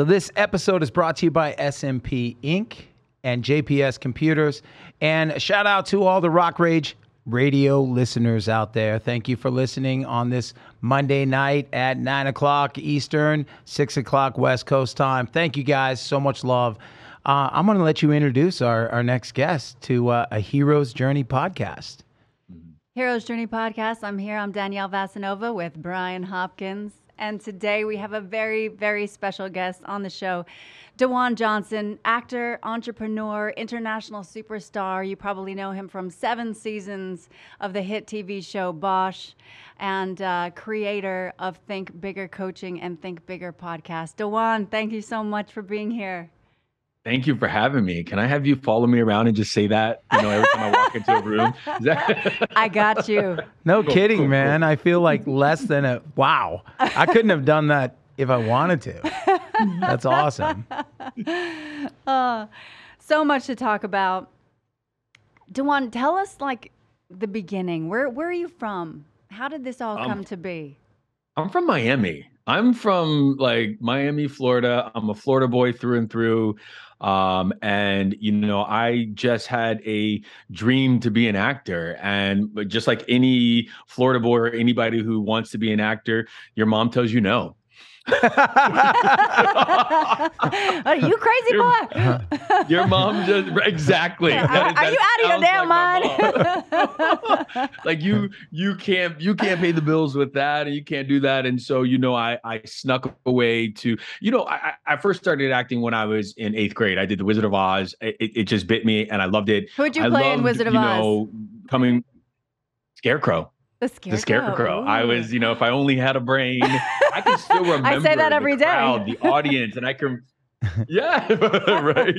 So, this episode is brought to you by SMP Inc. and JPS Computers. And a shout out to all the Rock Rage radio listeners out there. Thank you for listening on this Monday night at 9 o'clock Eastern, 6 o'clock West Coast time. Thank you guys. So much love. Uh, I'm going to let you introduce our, our next guest to uh, a Heroes Journey podcast. Heroes Journey podcast. I'm here. I'm Danielle Vasanova with Bryan Hopkins. And today we have a very, very special guest on the show. DaJuan Johnson, actor, entrepreneur, international superstar. You probably know him from seven seasons of the hit TV show Bosch and uh, creator of Think Bigger Coaching and Think Bigger podcast. DaJuan, thank you so much for being here. Thank you for having me. Can I have you follow me around and just say that, you know, every time I walk into a room? That- I got you. No cool, kidding, cool, man. Cool. I feel like less than a wow. I couldn't have done that if I wanted to. That's awesome. Uh, so much to talk about. DaJuan, tell us like the beginning. Where where are you from? How did this all um, come to be? I'm from Miami. I'm from like Miami, Florida. I'm a Florida boy through and through. Um, and you know, I just had a dream to be an actor. And just like any Florida boy or anybody who wants to be an actor, your mom tells you no. Are you crazy your, boy? your mom just exactly. Are, are you out of your damn like mind? like you, you can't, you can't pay the bills with that, and you can't do that. And so, you know, I, I snuck away to, you know, I, I first started acting when I was in eighth grade. I did The Wizard of Oz. It, it just bit me, and I loved it. Who'd you I play loved, in Wizard of you Oz? Coming mm-hmm. Scarecrow. The scarecrow. The scarecrow. Ooh. I was, you know, if I only had a brain, I can still remember. I say that every the crowd, the audience, and I can yeah right.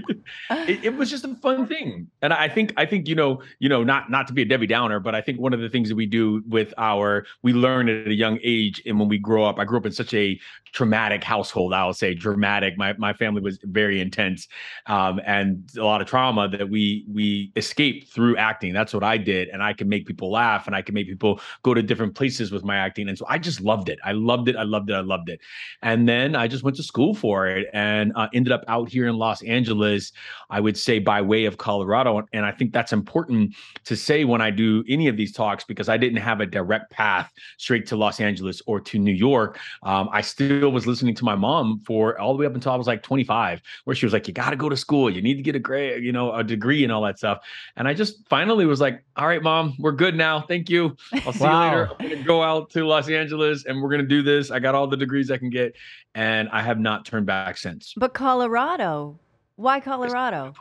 It, it, was just a fun thing. And i think i think you know you know not not to be a debbie downer but i think one of the things that we do with our we learn at a young age and when we grow up i grew up in such a traumatic household i'll say dramatic. My, my family was very intense um, and a lot of trauma that we we escaped through acting. That's what i did and i can make people laugh and i can make people go to different places with my acting. And so i just loved it. I loved it. I loved it. I loved it. And then i just went to school for it and uh, ended up out here in Los Angeles, I would say by way of Colorado. And I think that's important to say when I do any of these talks because I didn't have a direct path straight to Los Angeles or to New York. Um, I still was listening to my mom for all the way up until I was like 25, where she was like, You got to go to school. You need to get a grade, you know, a degree and all that stuff. And I just finally was like, All right, mom, we're good now. Thank you. I'll see wow. you later. I'm going to go out to Los Angeles and we're going to do this. I got all the degrees I can get and I have not turned back since. But Colorado, why Colorado?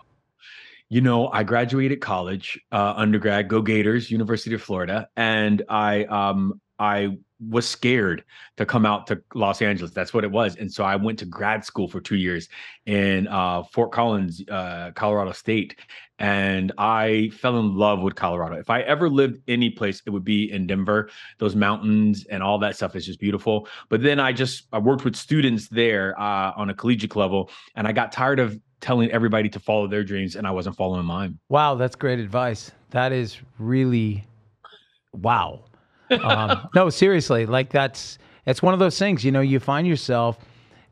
You know, I graduated college, uh, undergrad, go Gators, University of Florida, and I um I was scared to come out to Los Angeles. That's what it was. And so I went to grad school for two years in uh, Fort Collins, uh, Colorado State. And I fell in love with Colorado. If I ever lived any place, it would be in Denver. Those mountains and all that stuff is just beautiful. But then I just I worked with students there uh, on a collegiate level, and I got tired of telling everybody to follow their dreams, and I wasn't following mine. Wow, that's great advice. That is really wow um, no, seriously, like that's it's one of those things. You know, you find yourself.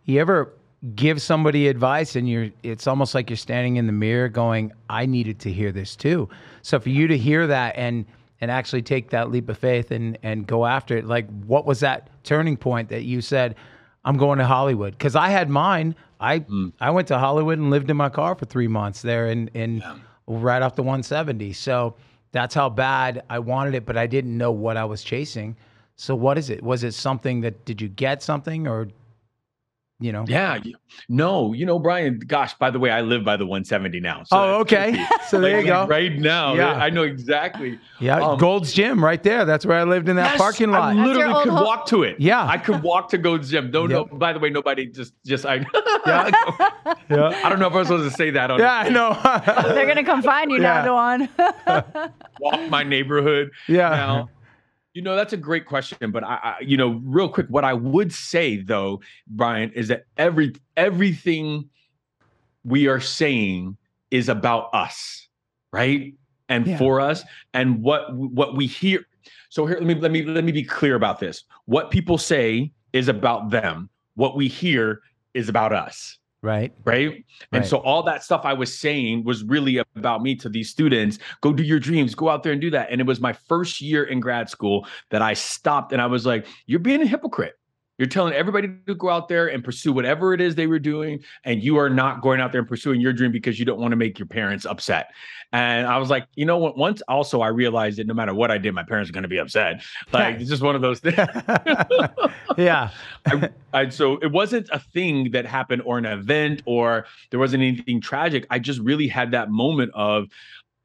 You ever give somebody advice and you're it's almost like you're standing in the mirror going i needed to hear this too so for you to hear that and and actually take that leap of faith and and go after it like what was that turning point that you said i'm going to hollywood because i had mine i mm. i went to hollywood and lived in my car for three months there in in yeah. right off the 170 so that's how bad I wanted it, but I didn't know what I was chasing. So what is it? Was it something that did you get something or you know? Yeah. No, you know, Bryan, gosh, by the way, I live by the 170 now. So oh, okay. So there like, you go. Right now. Yeah. I know exactly. Yeah. Um, Gold's Gym right there. That's where I lived in that yes, parking lot. I literally could home. walk to it. Yeah. I could walk to Gold's Gym. Don't yep. know. By the way, nobody just, just, I, yeah. yeah. I don't know if I was supposed to say that. On yeah, I know. They're going to come find you yeah. now, DaJuan. walk my neighborhood. Yeah. Now. You know, that's a great question, but I, I, you know, real quick, what I would say though, Bryan, is that every everything we are saying is about us, right? And yeah. for us, and what what we hear. So here, let me let me let me be clear about this. What people say is about them. What we hear is about us. Right. Right. And Right. so all that stuff I was saying was really about me to these students. Go do your dreams, go out there and do that. And it was my first year in grad school that I stopped and I was like, you're being a hypocrite. You're telling everybody to go out there and pursue whatever it is they were doing, and you are not going out there and pursuing your dream because you don't want to make your parents upset. And I was like, you know what? Once also I realized that no matter what I did, my parents are going to be upset. Like it's just one of those things. yeah. I, I, so it wasn't a thing that happened or an event or there wasn't anything tragic. I just really had that moment of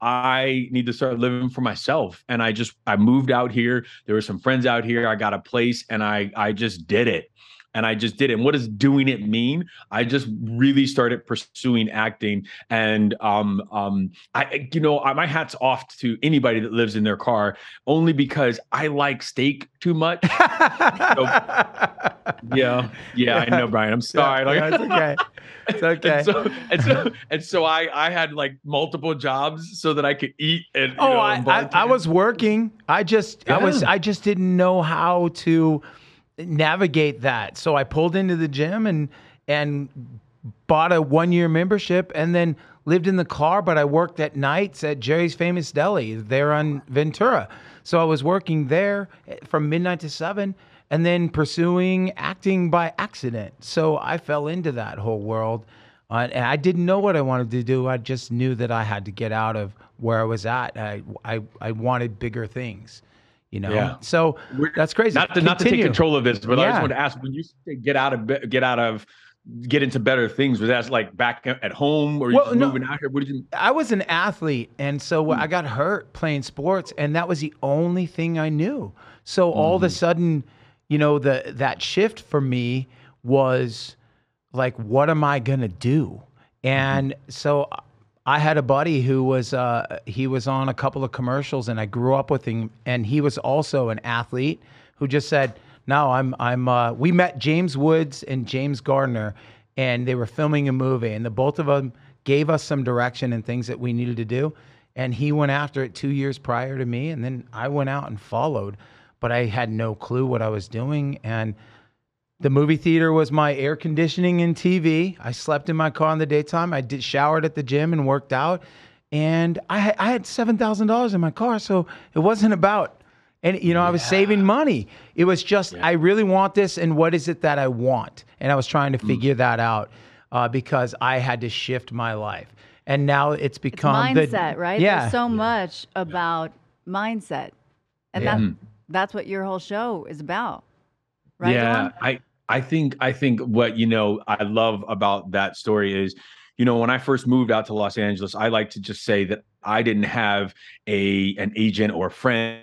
I need to start living for myself. And I just I moved out here. There were some friends out here. I got a place and I I just did it. And I just did it. And what does doing it mean? I just really started pursuing acting. And um um I you know, I, my hat's off to anybody that lives in their car only because I like steak too much. yeah, yeah, I know, Bryan. I'm sorry. Yeah, like, it's okay. It's okay. and so and so and so I I had like multiple jobs so that I could eat and you oh, know, I, I, I was working. I just, I was, I just didn't know how to navigate that. So I pulled into the gym and and bought a one year membership and then lived in the car. But I worked at nights at Jerry's Famous Deli there on Ventura. So I was working there from midnight to seven. And then pursuing acting by accident. So I fell into that whole world. Uh, and I didn't know what I wanted to do. I just knew that I had to get out of where I was at. I I, I wanted bigger things, you know. Yeah. So We're- that's crazy. not to not to take control of this, but I just want to ask when you say get out of be- get out of get into better things, was that like back at home or Well, just no. moving out here? What did you I was an athlete, and so hmm. I got hurt playing sports, and that was the only thing I knew. So all of a hmm. sudden, you know, the that shift for me was like, what am I gonna do? Hmm. And so I had a buddy who was uh, he was on a couple of commercials, and I grew up with him, and he was also an athlete who just said, "No, I'm I'm." Uh, we met James Woods and James Gardner, and they were filming a movie, and the both of them gave us some direction and things that we needed to do. And he went after it two years prior to me, and then I went out and followed, but I had no clue what I was doing, and the movie theater was my air conditioning and TV. I slept in my car in the daytime. I did showered at the gym and worked out. And I had, I had seven thousand dollars in my car, so it wasn't about and you know I was saving money. It was just I really want this, and what is it that I want? And I was trying to figure that out uh, because I had to shift my life. And now it's It's become mindset, the, right? Yeah, There's so much about mindset. And Yeah. that that's what your whole show is about. Right? yeah i i think i think what you know i love about that story is you know when i first moved out to los angeles i like to just say that i didn't have a an agent or a friend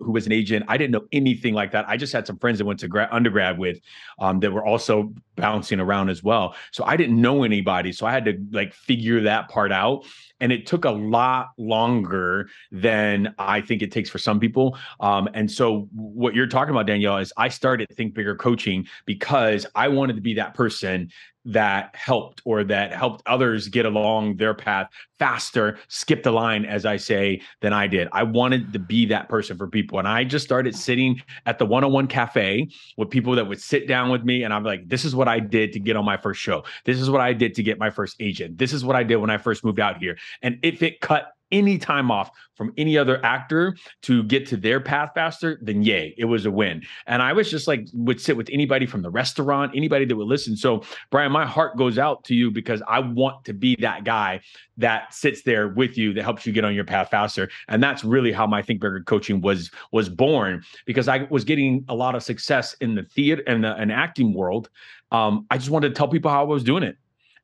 who was an agent i didn't know anything like that. I just had some friends that went to grad, undergrad with um, that were also bouncing around as well. So i didn't know anybody so i had to like figure that part out. And it took a lot longer than i think it takes for some people. Um, and so what you're talking about, Danielle, is I started Think Bigger Coaching because I wanted to be that person that helped or that helped others get along their path faster, skip the line, as I say, than I did. I wanted to be that person for people. And I just started sitting at the one-on-one oh cafe with people that would sit down with me. And I'm like, this is what I did to get on my first show. This is what I did to get my first agent. This is what I did when I first moved out here. And if it cut any time off from any other actor to get to their path faster, then yay, it was a win. And I was just like, would sit with anybody from the restaurant, anybody that would listen. So, Bryan, my heart goes out to you because I want to be that guy that sits there with you that helps you get on your path faster. And that's really how my Think Bigger coaching was was born because I was getting a lot of success in the theater and the and acting world. Um, I just wanted to tell people how I was doing it.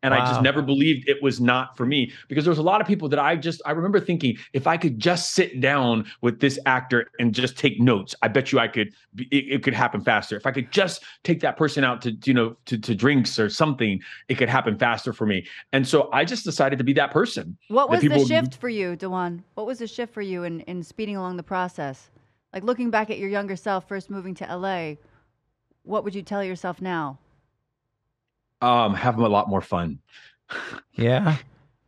And I just never believed it was not for me because there was a lot of people that I just I remember thinking if I could just sit down with this actor and just take notes, I bet you I could it, it could happen faster. If I could just take that person out to you know to to drinks or something, it could happen faster for me. And so I just decided to be that person. What that was the shift for you, DaJuan? What was the shift for you in, in speeding along the process? Like looking back at your younger self first moving to LA, what would you tell yourself now? Um, have a lot more fun. yeah.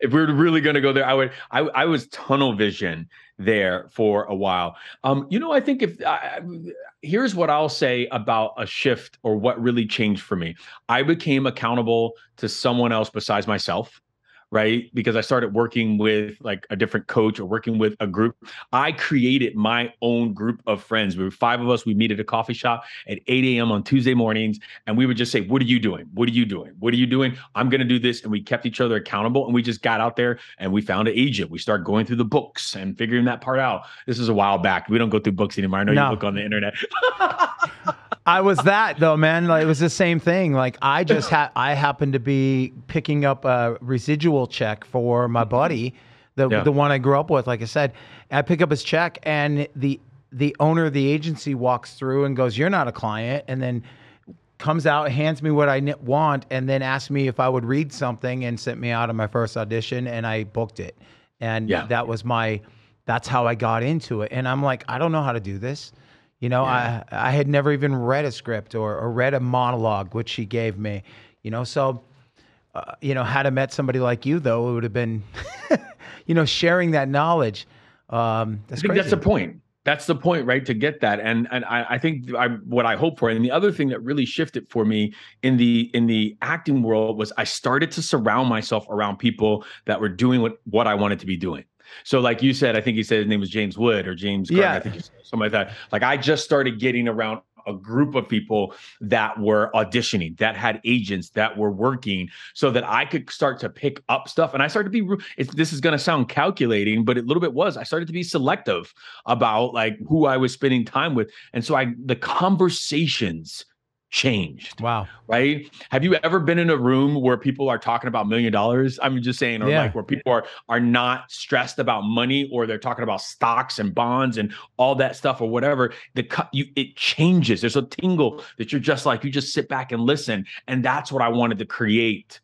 if we were really going to go there, I would. I I was tunnel vision there for a while. Um, you know, I think if uh, here's what I'll say about a shift or what really changed for me. I became accountable to someone else besides myself right? Because I started working with like a different coach or working with a group. I created my own group of friends. We were five of us. We meet at a coffee shop at 8 a.m. on Tuesday mornings. And we would just say, What are you doing? What are you doing? What are you doing? I'm going to do this. And we kept each other accountable. And we just got out there and we found an agent. We started going through the books and figuring that part out. This is a while back. We don't go through books anymore. I know no. you look on the internet. I was that though, man. Like, it was the same thing. Like I just had, I happened to be picking up a residual check for my buddy, the yeah. the one I grew up with. Like I said, I pick up his check, and the the owner of the agency walks through and goes, "You're not a client," and then comes out, hands me what I want, and then asks me if I would read something, and sent me out on my first audition, and I booked it, and yeah. that was my. That's how I got into it, and I'm like, I don't know how to do this. You know, yeah. I I had never even read a script or, or read a monologue, which she gave me. You know, so uh, you know, had I met somebody like you, though, it would have been, you know, sharing that knowledge. Um, that's I think crazy. that's the point. That's the point, right? To get that, and and I, I think I, what I hope for, and the other thing that really shifted for me in the in the acting world was I started to surround myself around people that were doing what what I wanted to be doing. So, like you said, I think he said his name was James Wood or James. Gardner, yeah, I think you said something like that. Like I just started getting around a group of people that were auditioning, that had agents, that were working, so that I could start to pick up stuff. And I started to be. this is going to sound calculating, but a little bit was. I started to be selective about like who I was spending time with, and so I the conversations changed. Wow. Right? Have you ever been in a room where people are talking about million dollars? I'm just saying, or yeah. like where people are are not stressed about money or they're talking about stocks and bonds and all that stuff or whatever. The cut you it changes. There's a tingle that you're just like, you just sit back and listen. And that's what I wanted to create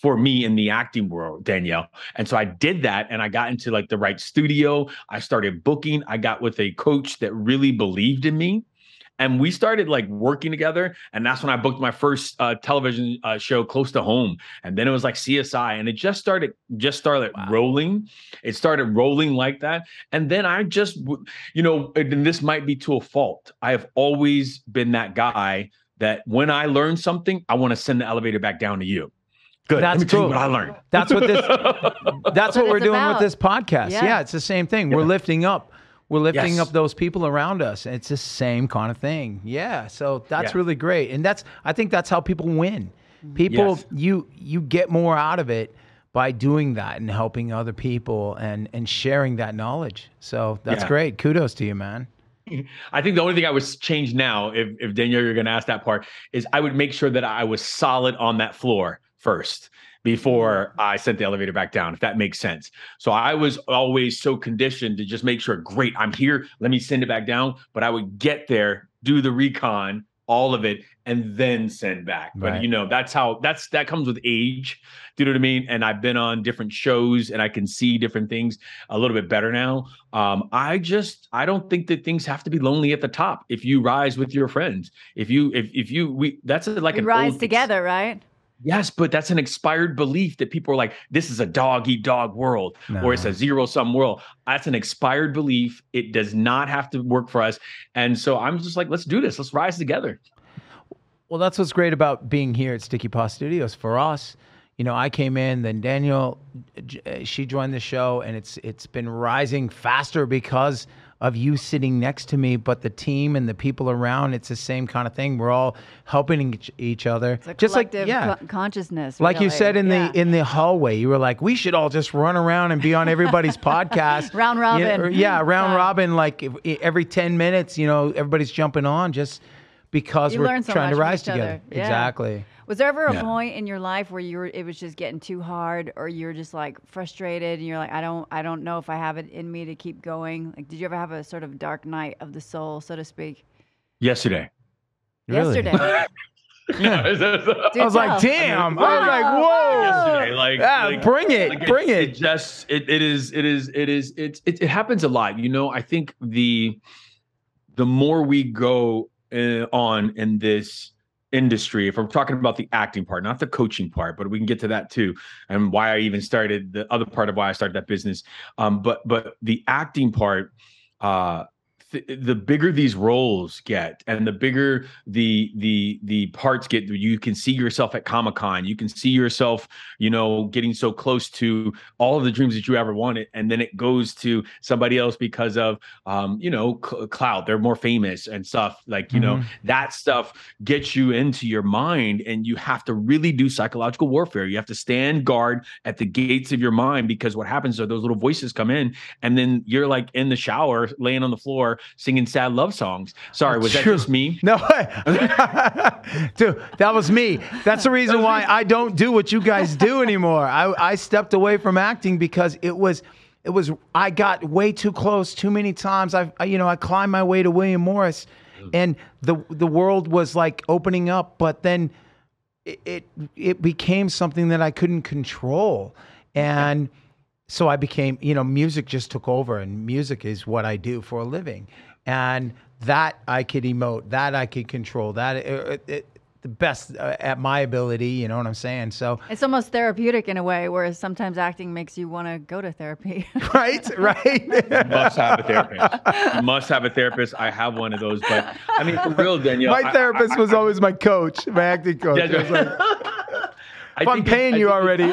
for me in the acting world, Danielle. And so I did that and I got into like the right studio. I started booking. I got with a coach that really believed in me and we started like working together and that's when i booked my first uh, television uh, show close to home and then it was like csi and it just started just started wow. rolling it started rolling like that and then i just you know and this might be to a fault i have always been that guy that when i learn something i want to send the elevator back down to you Good. That's cool. what I learned. That's what this. that's what, what we're doing about. with this podcast. Yeah. yeah. it's the same thing. Yeah. We're lifting up we're lifting yes. up those people around us. It's the same kind of thing. Yeah. So that's yeah. really great. And that's I think that's how people win. People yes. you you get more out of it by doing that and helping other people and and sharing that knowledge. So that's yeah. great. Kudos to you, man. I think the only thing I would change now, if if Danielle, you're going to ask that part, is I would make sure that I was solid on that floor first before mm-hmm. I sent the elevator back down, if that makes sense. So I was always so conditioned to just make sure, great, I'm here. Let me send it back down. But I would get there, do the recon, all of it, and then send back. But right. you know, that's how that's that comes with age. Do you know what I mean? And I've been on different shows and I can see different things a little bit better now. Um, I just I don't think that things have to be lonely at the top. If you rise with your friends, if you if if you we that's like we an rise together, right? Yes, but that's an expired belief that people are like, this is a dog eat dog world no. or it's a zero sum world. That's an expired belief. It does not have to work for us. And so I'm just like, let's do this. Let's rise together. Well, that's what's great about being here at Sticky Paw Studios for us. You know, I came in, then Danielle, she joined the show, and it's it's been rising faster because of you sitting next to me, but the team and the people around, it's the same kind of thing. We're all helping each, each other. just like yeah, co- consciousness. Like you said in yeah. the in the hallway, you were like, we should all just run around and be on everybody's podcast. round robin. yeah, round robin. Like every ten minutes, you know, everybody's jumping on just because you we're so trying to rise together. Yeah. Exactly. Was there ever a yeah. point in your life where you were it was just getting too hard or you're just like frustrated and you're like I don't I don't know if I have it in me to keep going? Like did you ever have a sort of dark night of the soul, so to speak? Yesterday. Really? Yesterday. yeah, I was like, damn. Wow. I was like, whoa. Yesterday, like, yeah, like, bring it, like bring it. It just, it, it is, it is, it is, it, it, it happens a lot. You know, I think the, the more we go uh, on in this industry, if we're talking about the acting part, not the coaching part, but we can get to that too, and why I even started the other part of why I started that business. Um, but but the acting part, uh, the bigger these roles get and the bigger the the the parts get you can see yourself at comic-con you can see yourself you know getting so close to all of the dreams that you ever wanted and then it goes to somebody else because of um you know cl- cloud they're more famous and stuff like you mm-hmm. know that stuff gets you into your mind and you have to really do psychological warfare you have to stand guard at the gates of your mind because what happens are those little voices come in and then you're like in the shower laying on the floor singing sad love songs. Sorry, was True. that just me? No, dude, that was me. That's the reason why I don't do what you guys do anymore. I, I stepped away from acting because it was it was I got way too close too many times. I, I you know I climbed my way to William Morris, and the the world was like opening up, but then it it, it became something that I couldn't control, and so I became, you know, music just took over, and music is what I do for a living, and that I could emote, that I could control, that it, it, the best uh, at my ability. You know what I'm saying? So it's almost therapeutic in a way, whereas sometimes acting makes you want to go to therapy. right, right. must have a therapist. Must have a therapist. I have one of those, but I mean, for real, Danielle. My therapist I, I, was always my coach, my acting coach. Yeah, like, if I'm paying you already.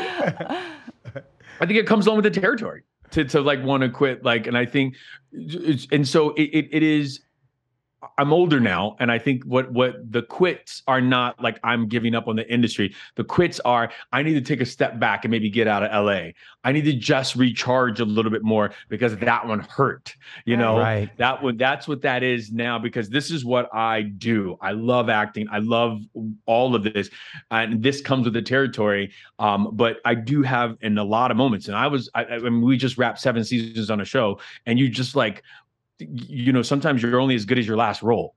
I think it comes along with the territory to to like want to quit. Like, and I think, and so it, it, it is I'm older now, and I think what what the quits are not like I'm giving up on the industry. The quits are I need to take a step back and maybe get out of LA. I need to just recharge a little bit more because that one hurt. You know, right. that one that's what that is now because this is what I do. I love acting. I love all of this, and this comes with the territory. Um, but I do have in a lot of moments, and I was I, I mean we just wrapped seven seasons on a show, and you just like you know, sometimes you're only as good as your last role.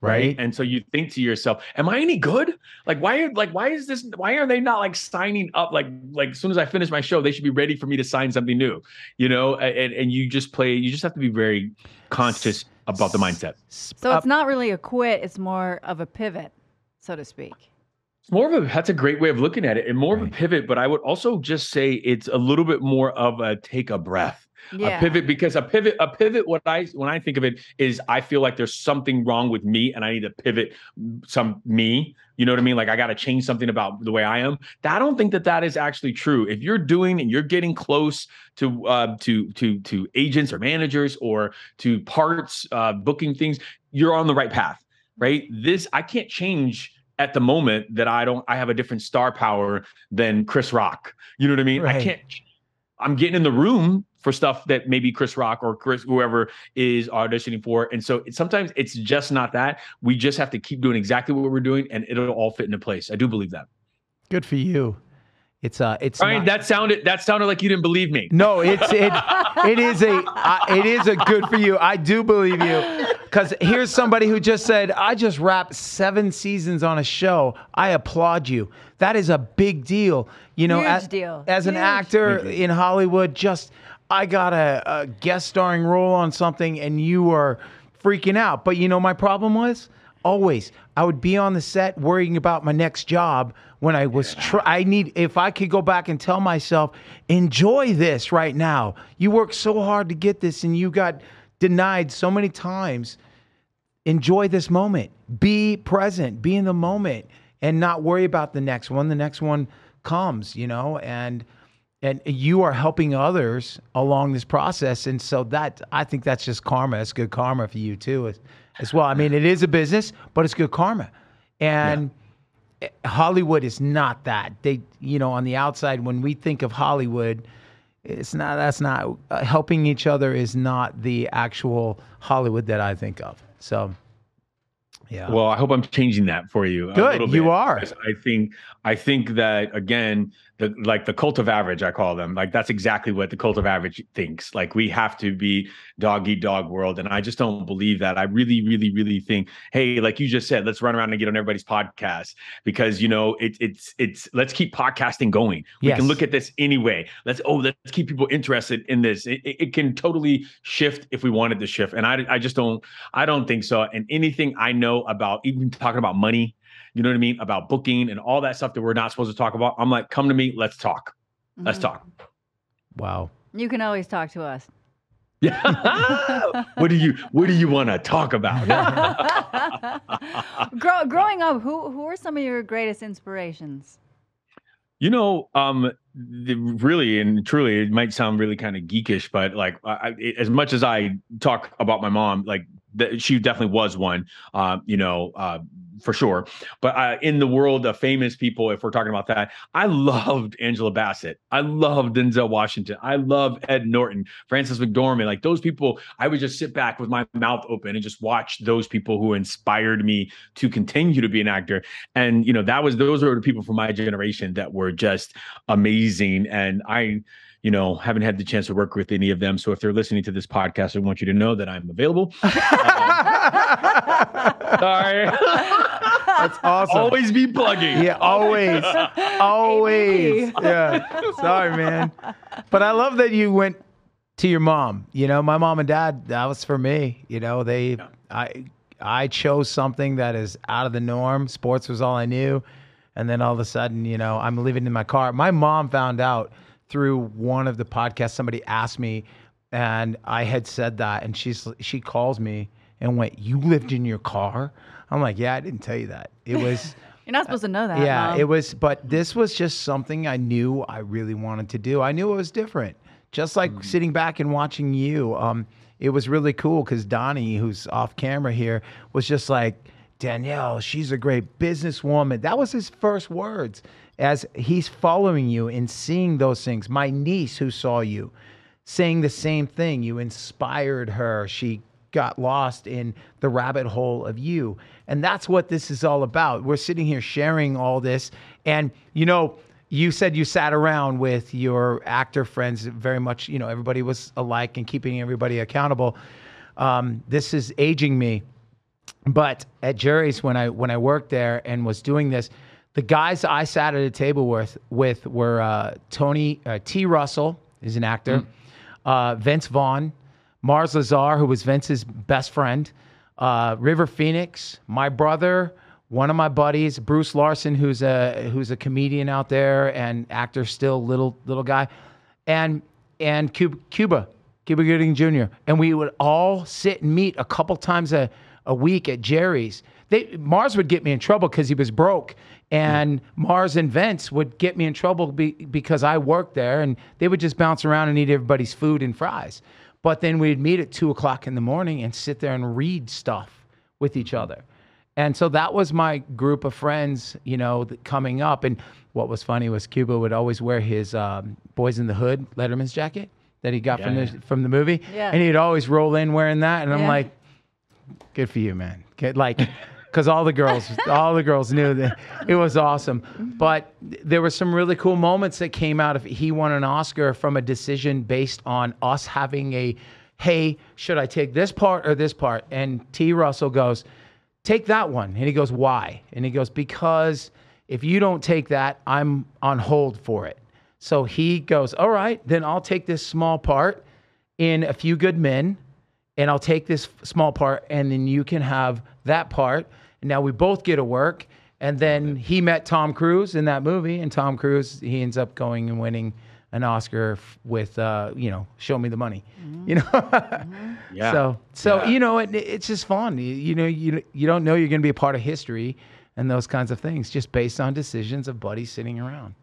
Right? right. And so you think to yourself, am I any good? Like, why, like, why is this, why are they not like signing up? Like, like as soon as I finish my show, they should be ready for me to sign something new, you know? And, and you just play, you just have to be very conscious about the mindset. So it's not really a quit, it's more of a pivot, so to speak. It's more of a that's a great way of looking at it and more right. of a pivot, but I would also just say it's a little bit more of a take a breath yeah. a pivot because a pivot a pivot what i when i think of it is i feel like there's something wrong with me and i need to pivot some me you know what i mean like i got to change something about the way i am i don't think that that is actually true if you're doing and you're getting close to uh to to to agents or managers or to parts uh booking things you're on the right path right this i can't change at the moment that I don't I have a different star power than Chris Rock. You know what I mean? Right. I can't I'm getting in the room for stuff that maybe Chris Rock or Chris whoever is auditioning for. And so it, sometimes it's just not that. We just have to keep doing exactly what we're doing, and it'll all fit into place. I do believe that. Good for you. It's uh, it's. I mean, that sounded that sounded like you didn't believe me. No, it's it. it is a uh, it is a good for you. I do believe you, because here's somebody who just said, "I just wrapped seven seasons on a show." I applaud you. That is a big deal. You know, Huge as, deal. as an actor in Hollywood, just I got a, a guest starring role on something and you are freaking out. But you know, my problem was always I would be on the set worrying about my next job when I was try I need if I could go back and tell myself enjoy this right now. You worked so hard to get this and you got denied so many times. Enjoy this moment. Be present. Be in the moment and not worry about the next one. The next one comes, you know, and and you are helping others along this process and so that i think that's just karma it's good karma for you too as, as well i mean it is a business but it's good karma and yeah. hollywood is not that they you know on the outside when we think of hollywood it's not that's not uh, helping each other is not the actual hollywood that i think of so yeah. Well, I hope I'm changing that for you. Good, you are. I think I think that again, the like the cult of average i call them. Like that's exactly what the cult of average thinks. Like we have to be dog eat dog world and i just don't believe that. I really really really think hey like you just said let's run around and get on everybody's podcast because you know it, it's it's let's keep podcasting going. We yes. can look at this anyway. Let's oh let's keep people interested in this. It, it, it can totally shift if we wanted to shift and i i just don't i don't think so. And anything i know about even talking about money you know what I mean, about booking and all that stuff that we're not supposed to talk about. I'm like, come to me, let's talk. Let's Mhm. talk. Wow. You can always talk to us. Yeah. what do you what do you want to talk about? Grow, growing up, who who are some of your greatest inspirations? You know, um, the, really and truly, it might sound really kind of geekish, but like, I, I- as much as I talk about my mom, like th- she definitely was one, uh, you know, uh, for sure. But uh, in the world of famous people, if we're talking about that, I loved Angela Bassett. I loved Denzel Washington. I love Ed Norton, Frances McDormand. Like those people, I would just sit back with my mouth open and just watch those people who inspired me to continue to be an actor and you know that was those are the people from my generation that were just amazing and i you know haven't had the chance to work with any of them so if they're listening to this podcast i want you to know that i'm available sorry That's awesome. always be plugging Yeah, always. Always. baby. yeah. Sorry, man. But I love that you went to your mom. You know, my mom and dad, that was for me. You know, they I I chose something that is out of the norm. Sports was all I knew. And then all of a sudden, you know, I'm living in my car. My mom found out through one of the podcasts, somebody asked me, and I had said that, and she's she calls me and went, You lived in your car? I'm like, Yeah, I didn't tell you that. It was You're not supposed to know that. yeah, Mom. it was, but this was just something I knew I really wanted to do. I knew it was different. Just like sitting back and watching you, um, it was really cool because Donnie, who's off camera here, was just like, Danielle, she's a great businesswoman. That was his first words as he's following you and seeing those things. My niece, who saw you, saying the same thing. You inspired her. She got lost in the rabbit hole of you. And that's what this is all about. We're sitting here sharing all this. And, you know, you said you sat around with your actor friends, very much, you know, everybody was alike and keeping everybody accountable. Um, this is aging me but at Jerry's, when I when I worked there and was doing this, the guys I sat at a table with with were uh, Tony uh, T. Russell is an actor, uh, Vince Vaughn, Mars Lazar, who was Vince's best friend, uh, River Phoenix, my brother, one of my buddies, Bruce Larson, who's a who's a comedian out there and actor still, little little guy, and and Cuba, Cuba, Cuba Gooding Jr. And we would all sit and meet a couple times a, a week at Jerry's. They Mars would get me in trouble because he was broke, and Mars and Vince would get me in trouble be, because I worked there, and they would just bounce around and eat everybody's food and fries. But then we'd meet at two o'clock in the morning and sit there and read stuff with each other. And so that was my group of friends, you know, coming up. And what was funny was Cuba would always wear his um, Boyz n the Hood Letterman's jacket that he got from Yeah, the from the movie, Yeah. and he'd always roll in wearing that. And I'm like, good for you, man. Get like, because all the girls, all the girls knew that it was awesome. But there were some really cool moments that came out of he won an Oscar from a decision based on us having a, hey, should I take this part or this part? And T. Russell goes, take that one. And he goes, why? And he goes, because if you don't take that, I'm on hold for it. So he goes, all right, then I'll take this small part in A Few Good Men and I'll take this small part, and then you can have that part. And now we both get to work. And then he met Tom Cruise in that movie, and Tom Cruise he ends up going and winning an Oscar f- with uh, you know Show Me the Money, you know. Yeah. So so Yeah. you know it, it's just fun. You, you know you you don't know you're going to be a part of history and those kinds of things just based on decisions of buddies sitting around.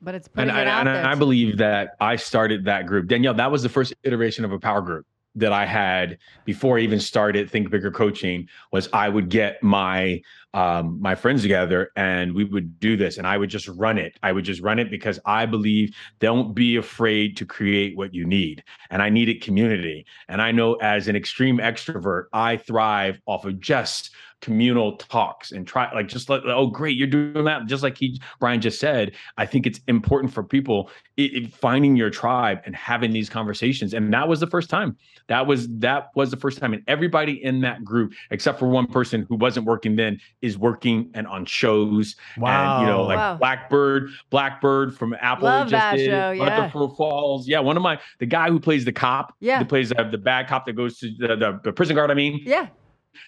but it's and, it I, out and there. I believe that I started that group. Danielle, that was the first iteration of a power group that I had before I even started Think Bigger Coaching. Was I would get my um, my friends together and we would do this, and I would just run it. I would just run it because I believe don't be afraid to create what you need, and I needed community. And I know as an extreme extrovert, I thrive off of just communal talks and try like just like oh great you're doing that just like he bryan just said i think it's important for people it, it- finding your tribe and having these conversations and that was the first time that was that was the first time and everybody in that group except for one person who wasn't working then is working and on shows and you know like Wow. blackbird blackbird from apple Love just that did show, yeah. Falls yeah one of my the guy who plays the cop Yeah. who plays uh, the bad cop that goes to the, the, the prison guard i mean yeah.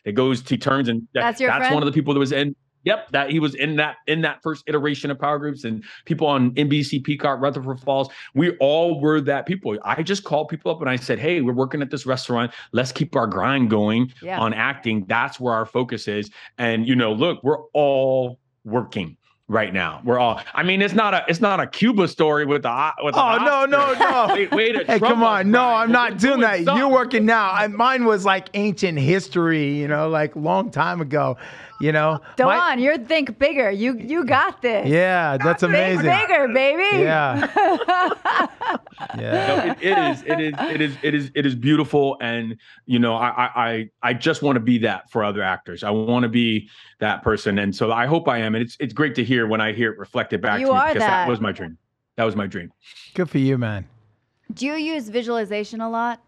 That goes he turns and that- That's your that's friend? one of the people that was in Yep, that he was in that in that first iteration of Power Groups and people on NBC Peacock, Rutherford Falls. We all were that people. I just called people up and I said, "Hey, we're working at this restaurant. Let's keep our grind going Yeah. on acting. That's where our focus is." And you know, look, we're all working right now. We're all. I mean, it's not a it's not a Cuba story with the with the Oh no, no, no. Wait, wait a Hey, come on. No, I'm not doing that. something. You're working now. I, mine was like ancient history, you know, like long time ago, you know. DaJuan, My- you're think bigger. You you got this. yeah, that's amazing. Think bigger, baby. Yeah. No, yeah. it, it is it is it is it is it is beautiful and you know i i i I just want to be that for other actors i want to be that person and so i hope i am and it's it's great to hear when i hear it reflected back You to me are because that. that was my dream that was my dream Good for you, man. Do you use visualization a lot?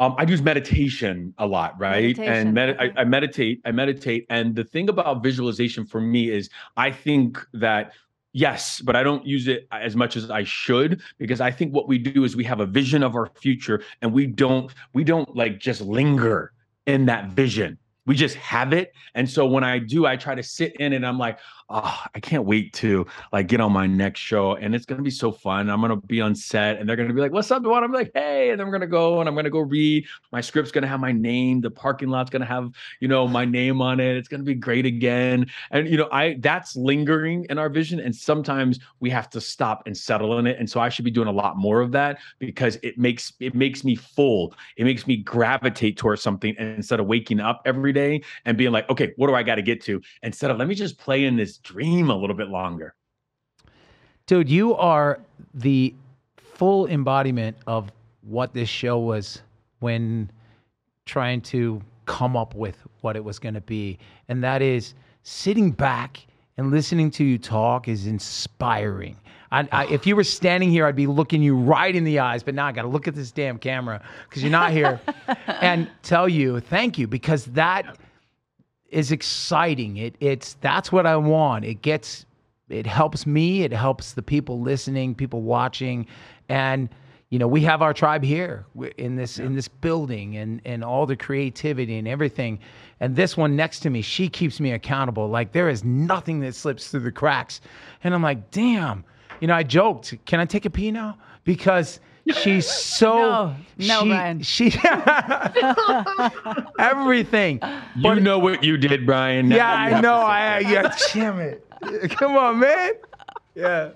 Um, I use meditation a lot, right? Meditation, And med- I, I meditate, I meditate. And the thing about visualization for me is I think that yes, but I don't use it as much as I should because I think what we do is we have a vision of our future and we don't, we don't like just linger in that vision. We just have it. And so when I do, I try to sit in it. I'm like, oh, I can't wait to like get on my next show. And it's gonna be so fun. I'm gonna be on set and they're gonna be like, what's up, DaJuan? I'm like, hey, and then we're gonna go and I'm gonna go read. My script's gonna have my name, the parking lot's gonna have, you know, my name on it. It's gonna be great again. And you know, I that's lingering in our vision. And sometimes we have to stop and settle in it. And so I should be doing a lot more of that because it makes it makes me full. It makes me gravitate towards something instead of waking up every day and being like, okay, what do I got to get to? Instead of let me just play in this dream a little bit longer. Dude, you are the full embodiment of what this show was when trying to come up with what it was going to be. And that is sitting back and listening to you talk is inspiring. I, I, if you were standing here, I'd be looking you right in the eyes, but now I got to look at this damn camera because you're not here and tell you thank you because that is exciting. It it's that's what I want. It gets it helps me, it helps the people listening, people watching and you know, we have our tribe here in this in this building and and all the creativity and everything. And this one next to me, she keeps me accountable. Like there is nothing that slips through the cracks. And I'm like, "Damn." You know, I joked, "Can I take a pee now?" Because she's so No. No, she, Bryan. she everything. You know what you did, Bryan. Now Yeah, I know. to say I yeah, damn it. Come on, man. Yeah.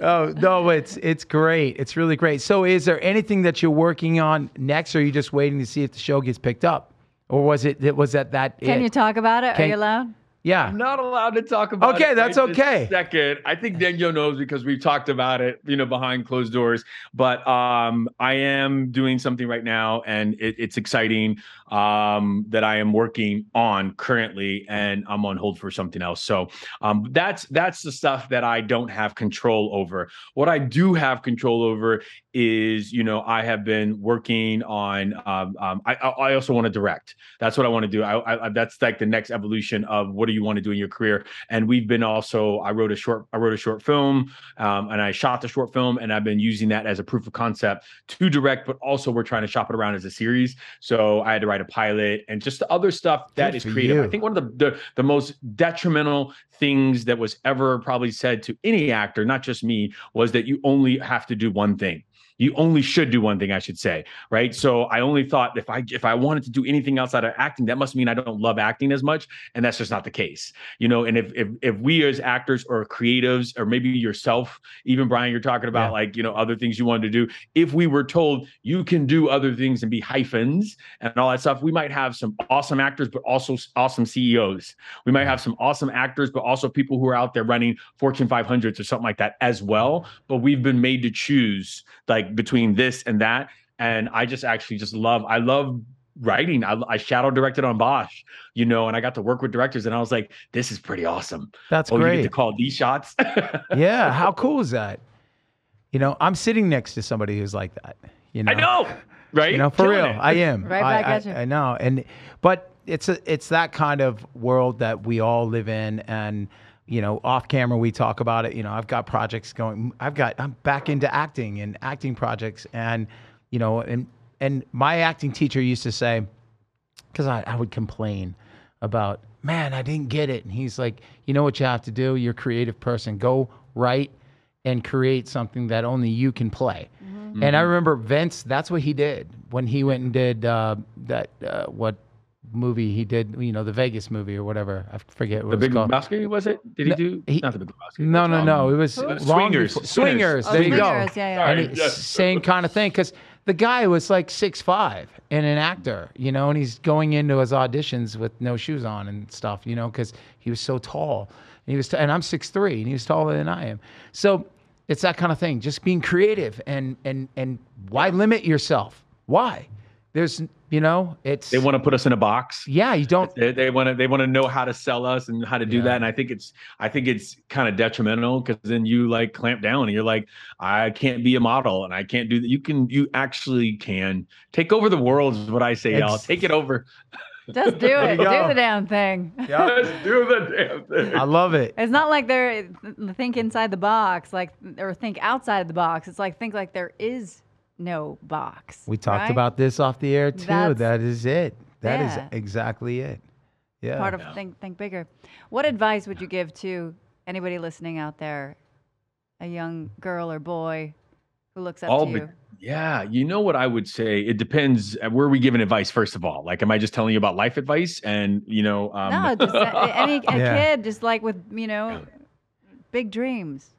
Oh no, it's it's great. It's really great. So, is there anything that you're working on next, or are you just waiting to see if the show gets picked up, or was it it was that that Can it? you talk about it? Can- Are you allowed? Yeah. I'm not allowed to talk about Okay, it. that's right okay. Second, I think Danielle knows because we've talked about it, you know, behind closed doors. But um, I am doing something right now, and it, it's exciting um, that I am working on currently, and I'm on hold for something else. So um, that's that's the stuff that I don't have control over. What I do have control over is, you know, I have been working on. Um, um, I, I also want to direct. That's what I want to do. I, I- that's like the next evolution of what do you want to do in your career. And we've been also. I wrote a short. I wrote a short film, um, and I shot the short film, and I've been using that as a proof of concept to direct. But also, we're trying to shop it around as a series. So I had to write a pilot and just the other stuff that Good is creative. you. I think one of the, the the most detrimental things that was ever probably said to any actor, not just me, was that you only have to do one thing. You only should do one thing, I should say, right? So I only thought if I if I wanted to do anything outside of acting, that must mean I don't love acting as much, and that's just not the case, you know. And if if if we as actors or creatives, or maybe yourself, even Bryan, you're talking about Yeah. like you know other things you wanted to do. If we were told you can do other things and be hyphens and all that stuff, we might have some awesome actors, but also awesome CEOs. We might have some awesome actors, but also people who are out there running Fortune 500s or something like that as well. But we've been made to choose like between this and that. And I just actually just love, I love writing. I, I shadow directed on Bosch, you know, and I got to work with directors and I was like, this is pretty awesome. That's oh, you get great. to call these shots. yeah. How cool is that? You know, I'm sitting next to somebody who's like that. You know, I know, right? You know, for Killing real, it. I am. Right I, back at I- you. I know, and but it's a it's that kind of world that we all live in, and you know, off camera we talk about it. You know, I've got projects going. I've got I'm back into acting and acting projects, and you know, and and my acting teacher used to say, because I, I would complain about man, I didn't get it. And he's like, you know what you have to do? You're a creative person. Go write and create something that only you can play. Mm-hmm. And I remember Vince, that's what he did when he went and did uh, that, uh, what movie he did, you know, the Vegas movie or whatever. I forget what it was. The Big called. Lebowski was it? Did he No, do he- not the Big Lebowski? No, no, no. It was Swingers. before- Swingers. Swingers. Oh, There you go. Yeah, yeah. Sorry. And yes. it's same kind of thing because the guy was like six five and an actor, you know, and he's going into his auditions with no shoes on and stuff, you know, because he was so tall. And he was, t- and I'm six three, and he was taller than I am. So it's that kind of thing. Just being creative and and and why limit yourself? Why? There's, you know, it's They want to put us in a box. yeah. You don't. They, they want to they want to know how to sell us and how to do Yeah. that. And I think it's I think it's kind of detrimental because then you like clamp down and you're like, I can't be a model and I can't do that. You can you actually can take over the world is what I say, y'all. Take it over. Just do it. Do the damn thing. Yeah, just do the damn thing. I love it. It's not like they're think inside the box, like or think outside the box. It's like think like there is no box. We talked right? about this off the air too. That's- that is it. That is Yeah. exactly it. Yeah. part of Yeah. think think bigger. What advice would you give to anybody listening out there, a young girl or boy who looks up All to be- you? Yeah, you know what I would say? It depends. uh, Where are we giving advice? First of all, like, am I just telling you about life advice? And you know, um, no, just a- any a Yeah. kid, just like with you know, big dreams.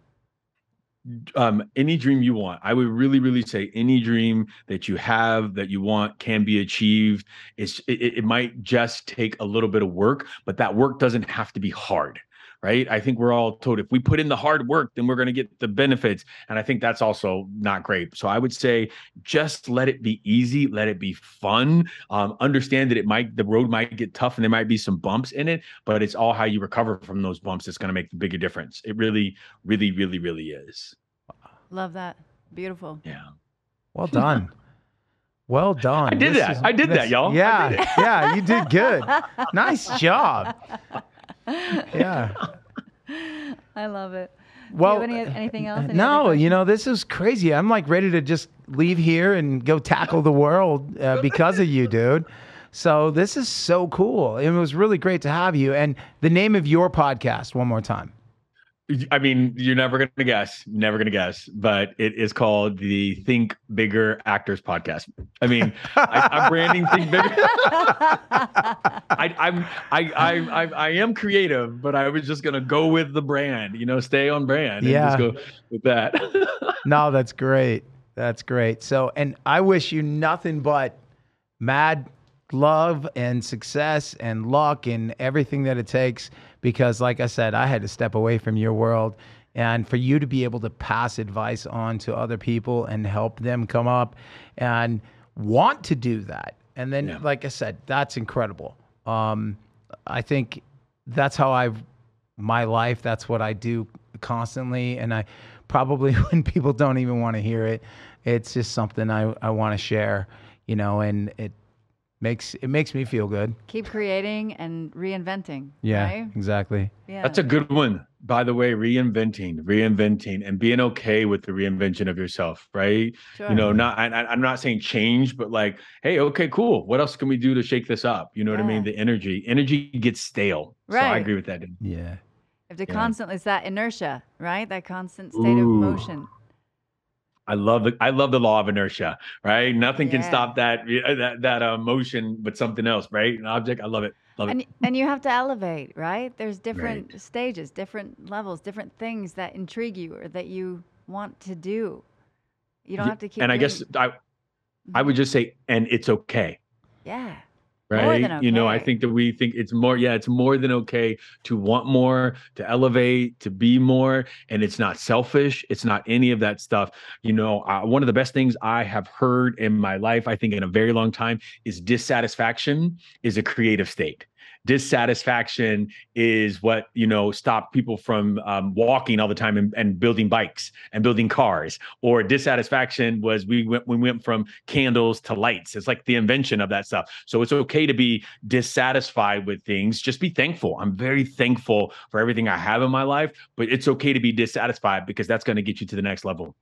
Um, any dream you want. I would really, really say any dream that you have that you want can be achieved. It's it, it it might just take a little bit of work, but that work doesn't have to be hard. Right. I think we're all told if we put in the hard work, then we're going to get the benefits. And I think that's also not great. So I would say just let it be easy, let it be fun. Um, understand that it might, the road might get tough and there might be some bumps in it, but it's all how you recover from those bumps that's going to make the bigger difference. It really, really, really, really is. Love that. Beautiful. Yeah. Well done. Well done. I did This that. I did that, y'all. Yeah, did yeah, you did good. Nice job. Yeah. I love it. Well, Do you have any, anything else? Any no, you know this is crazy. I'm like ready to just leave here and go tackle the world uh, because of you, dude. So this is so cool. It was really great to have you. And the name of your podcast, one more time. I mean, you're never going to guess, never going to guess, but it is called the Think Bigger Actors Podcast. I mean, I, I'm branding Think Bigger. I, I'm, I, I, I, I am creative, but I was just going to go with the brand, you know, stay on brand. Yeah. And just go with that. No, that's great. That's great. So, and I wish you nothing but mad love and success and luck and everything that it takes because like I said, I had to step away from your world and for you to be able to pass advice on to other people and help them come up and want to do that. And then Yeah. like I said, that's incredible. Um I think that's how I've my life. That's what I do constantly. And I probably, when people don't even want to hear it, it's just something I, I want to share, you know, and it makes, it makes me feel good. Keep creating and reinventing. Yeah, Right? exactly. Yeah. That's a good one, by the way. Reinventing, reinventing, and being okay with the reinvention of yourself, right? Sure. You know, not I, I- I'm not saying change, but like, hey, okay, cool. What else can we do to shake this up? You know what I mean? The energy, energy gets stale. Right. So I agree with that. Yeah. If the Yeah. constant is that inertia, right? That constant state of motion. I love the I love the law of inertia, right? Nothing can stop that that that uh, motion, but something else, right? An object. I love it. Love it. And and you have to elevate, right? There's different stages, different levels, different things that intrigue you or that you want to do. You don't Ye- have to keep and I guess I I would just say, and it's okay. yeah. Right than you know i think that we think it's more yeah it's more than okay to want more to elevate to be more and it's not selfish it's not any of that stuff. You know uh, one of the best things i have heard in my life i think in a very long time is dissatisfaction is a creative state dissatisfaction is what you know stop people from um, walking all the time and, and building bikes and building cars. Or dissatisfaction was we went we went from candles to lights. It's like the invention of that stuff. So it's okay to be dissatisfied with things. Just be thankful. I'm very thankful for everything i have in my life but it's okay to be dissatisfied because that's going to get you to the next level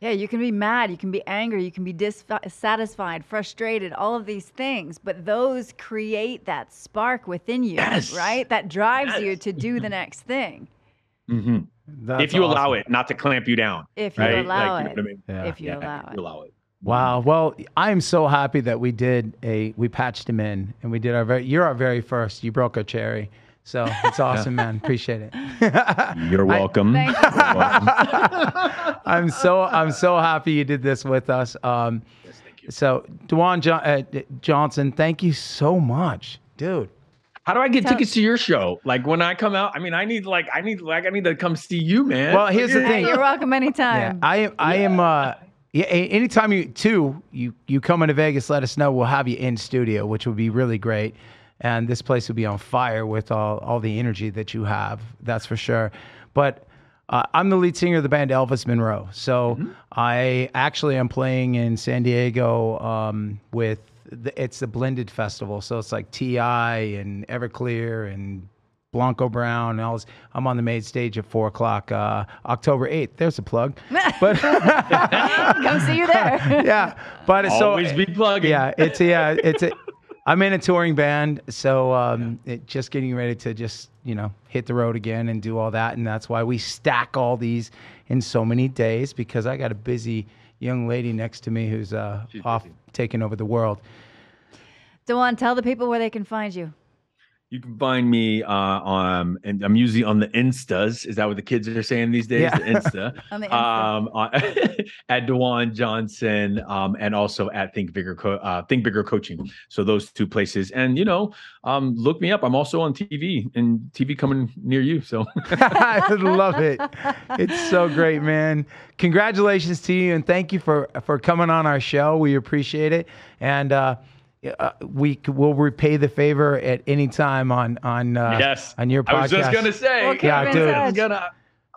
Yeah, you can be mad, you can be angry, you can be dissatisfied, frustrated, all of these things, but those create that spark within you, Yes. right? That drives you to do the next thing. hmm That's If you allow it, not to clamp you down. If you right? allow like, you know it. I mean? Yeah. If you Yeah, allow it. you allow it. Wow. Well, I am so happy that we did a we patched him in and we did our very you're our very first. You broke our cherry. So it's awesome, man. Appreciate it. You're welcome. Thank you. You're welcome. I'm so I'm so happy you did this with us. Um, Yes, thank you. so DaJuan jo- uh, Johnson, thank you so much, dude. How do I get Tell- tickets to your show? Like when I come out, I mean, I need like I need like I need to come see you, man. Well, here's the thing. you're welcome Yeah, anytime. I am. I am. Uh, yeah. Anytime you too, you you come into Vegas, let us know. We'll have you in studio, which would be really great. And this place will be on fire with all all the energy that you have. That's for sure. But uh, I'm the lead singer of the band Elvis Monroe. So I actually am playing in San Diego um, with. The, it's the blended festival, so it's like T.I. and Everclear and Blanco Brown. And all this. I'm on the main stage at four o'clock, uh, October 8th. There's a plug. But Come see you there. yeah, but it's so always be plugging. yeah, it's a, yeah, it's a. I'm in a touring band, so um, it, just getting ready to just you know hit the road again and do all that, and that's why we stack all these in so many days because I got a busy young lady next to me who's uh, off busy. taking over the world. DaJuan, tell the people where they can find you. You can find me uh, on, and I'm usually on the Instas. Is that what the kids are saying these days? Yeah. The Insta. On the Insta. um, on, at DaJuan Johnson, um, and also at Think Bigger, Co- uh, Think Bigger Coaching. So those two places, and you know, um, look me up. I'm also on TV, and TV coming near you. So I love it. It's so great, man. Congratulations to you, and thank you for for coming on our show. We appreciate it, and uh, uh, we c- will repay the favor at any time on on uh, yes, on your podcast. I was just gonna say, We'll Yeah, in dude. I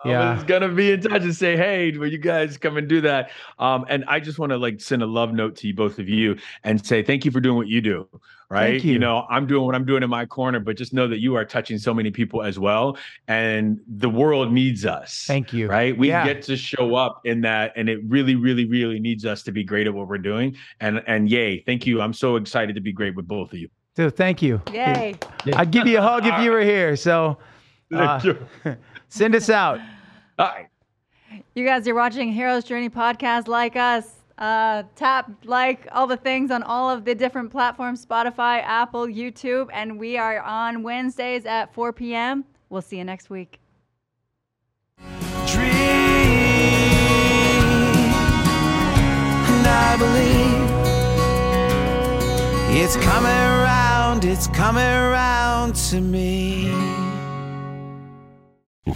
was I Yeah. was gonna be in touch and say, hey, will you guys come and do that? Um, and I just want to like send a love note to you, both of you, and say thank you for doing what you do. Right? Thank you. know, I'm doing what I'm doing in my corner, but just know that you are touching so many people as well, and the world needs us. Thank you. Right? We Yeah. get to show up in that, and it really, really, really needs us to be great at what we're doing. And and yay, thank you. I'm so excited to be great with both of you. Dude, thank you. Yay. I'd give you a hug if you were here. So uh, send us out. All right. You guys are watching Heroes Journey podcast like us. Uh, tap like all the things on all of the different platforms Spotify, Apple, YouTube, and we are on Wednesdays at 4 p.m. We'll see you next week. dream and I believe it's coming around, it's coming around to me. you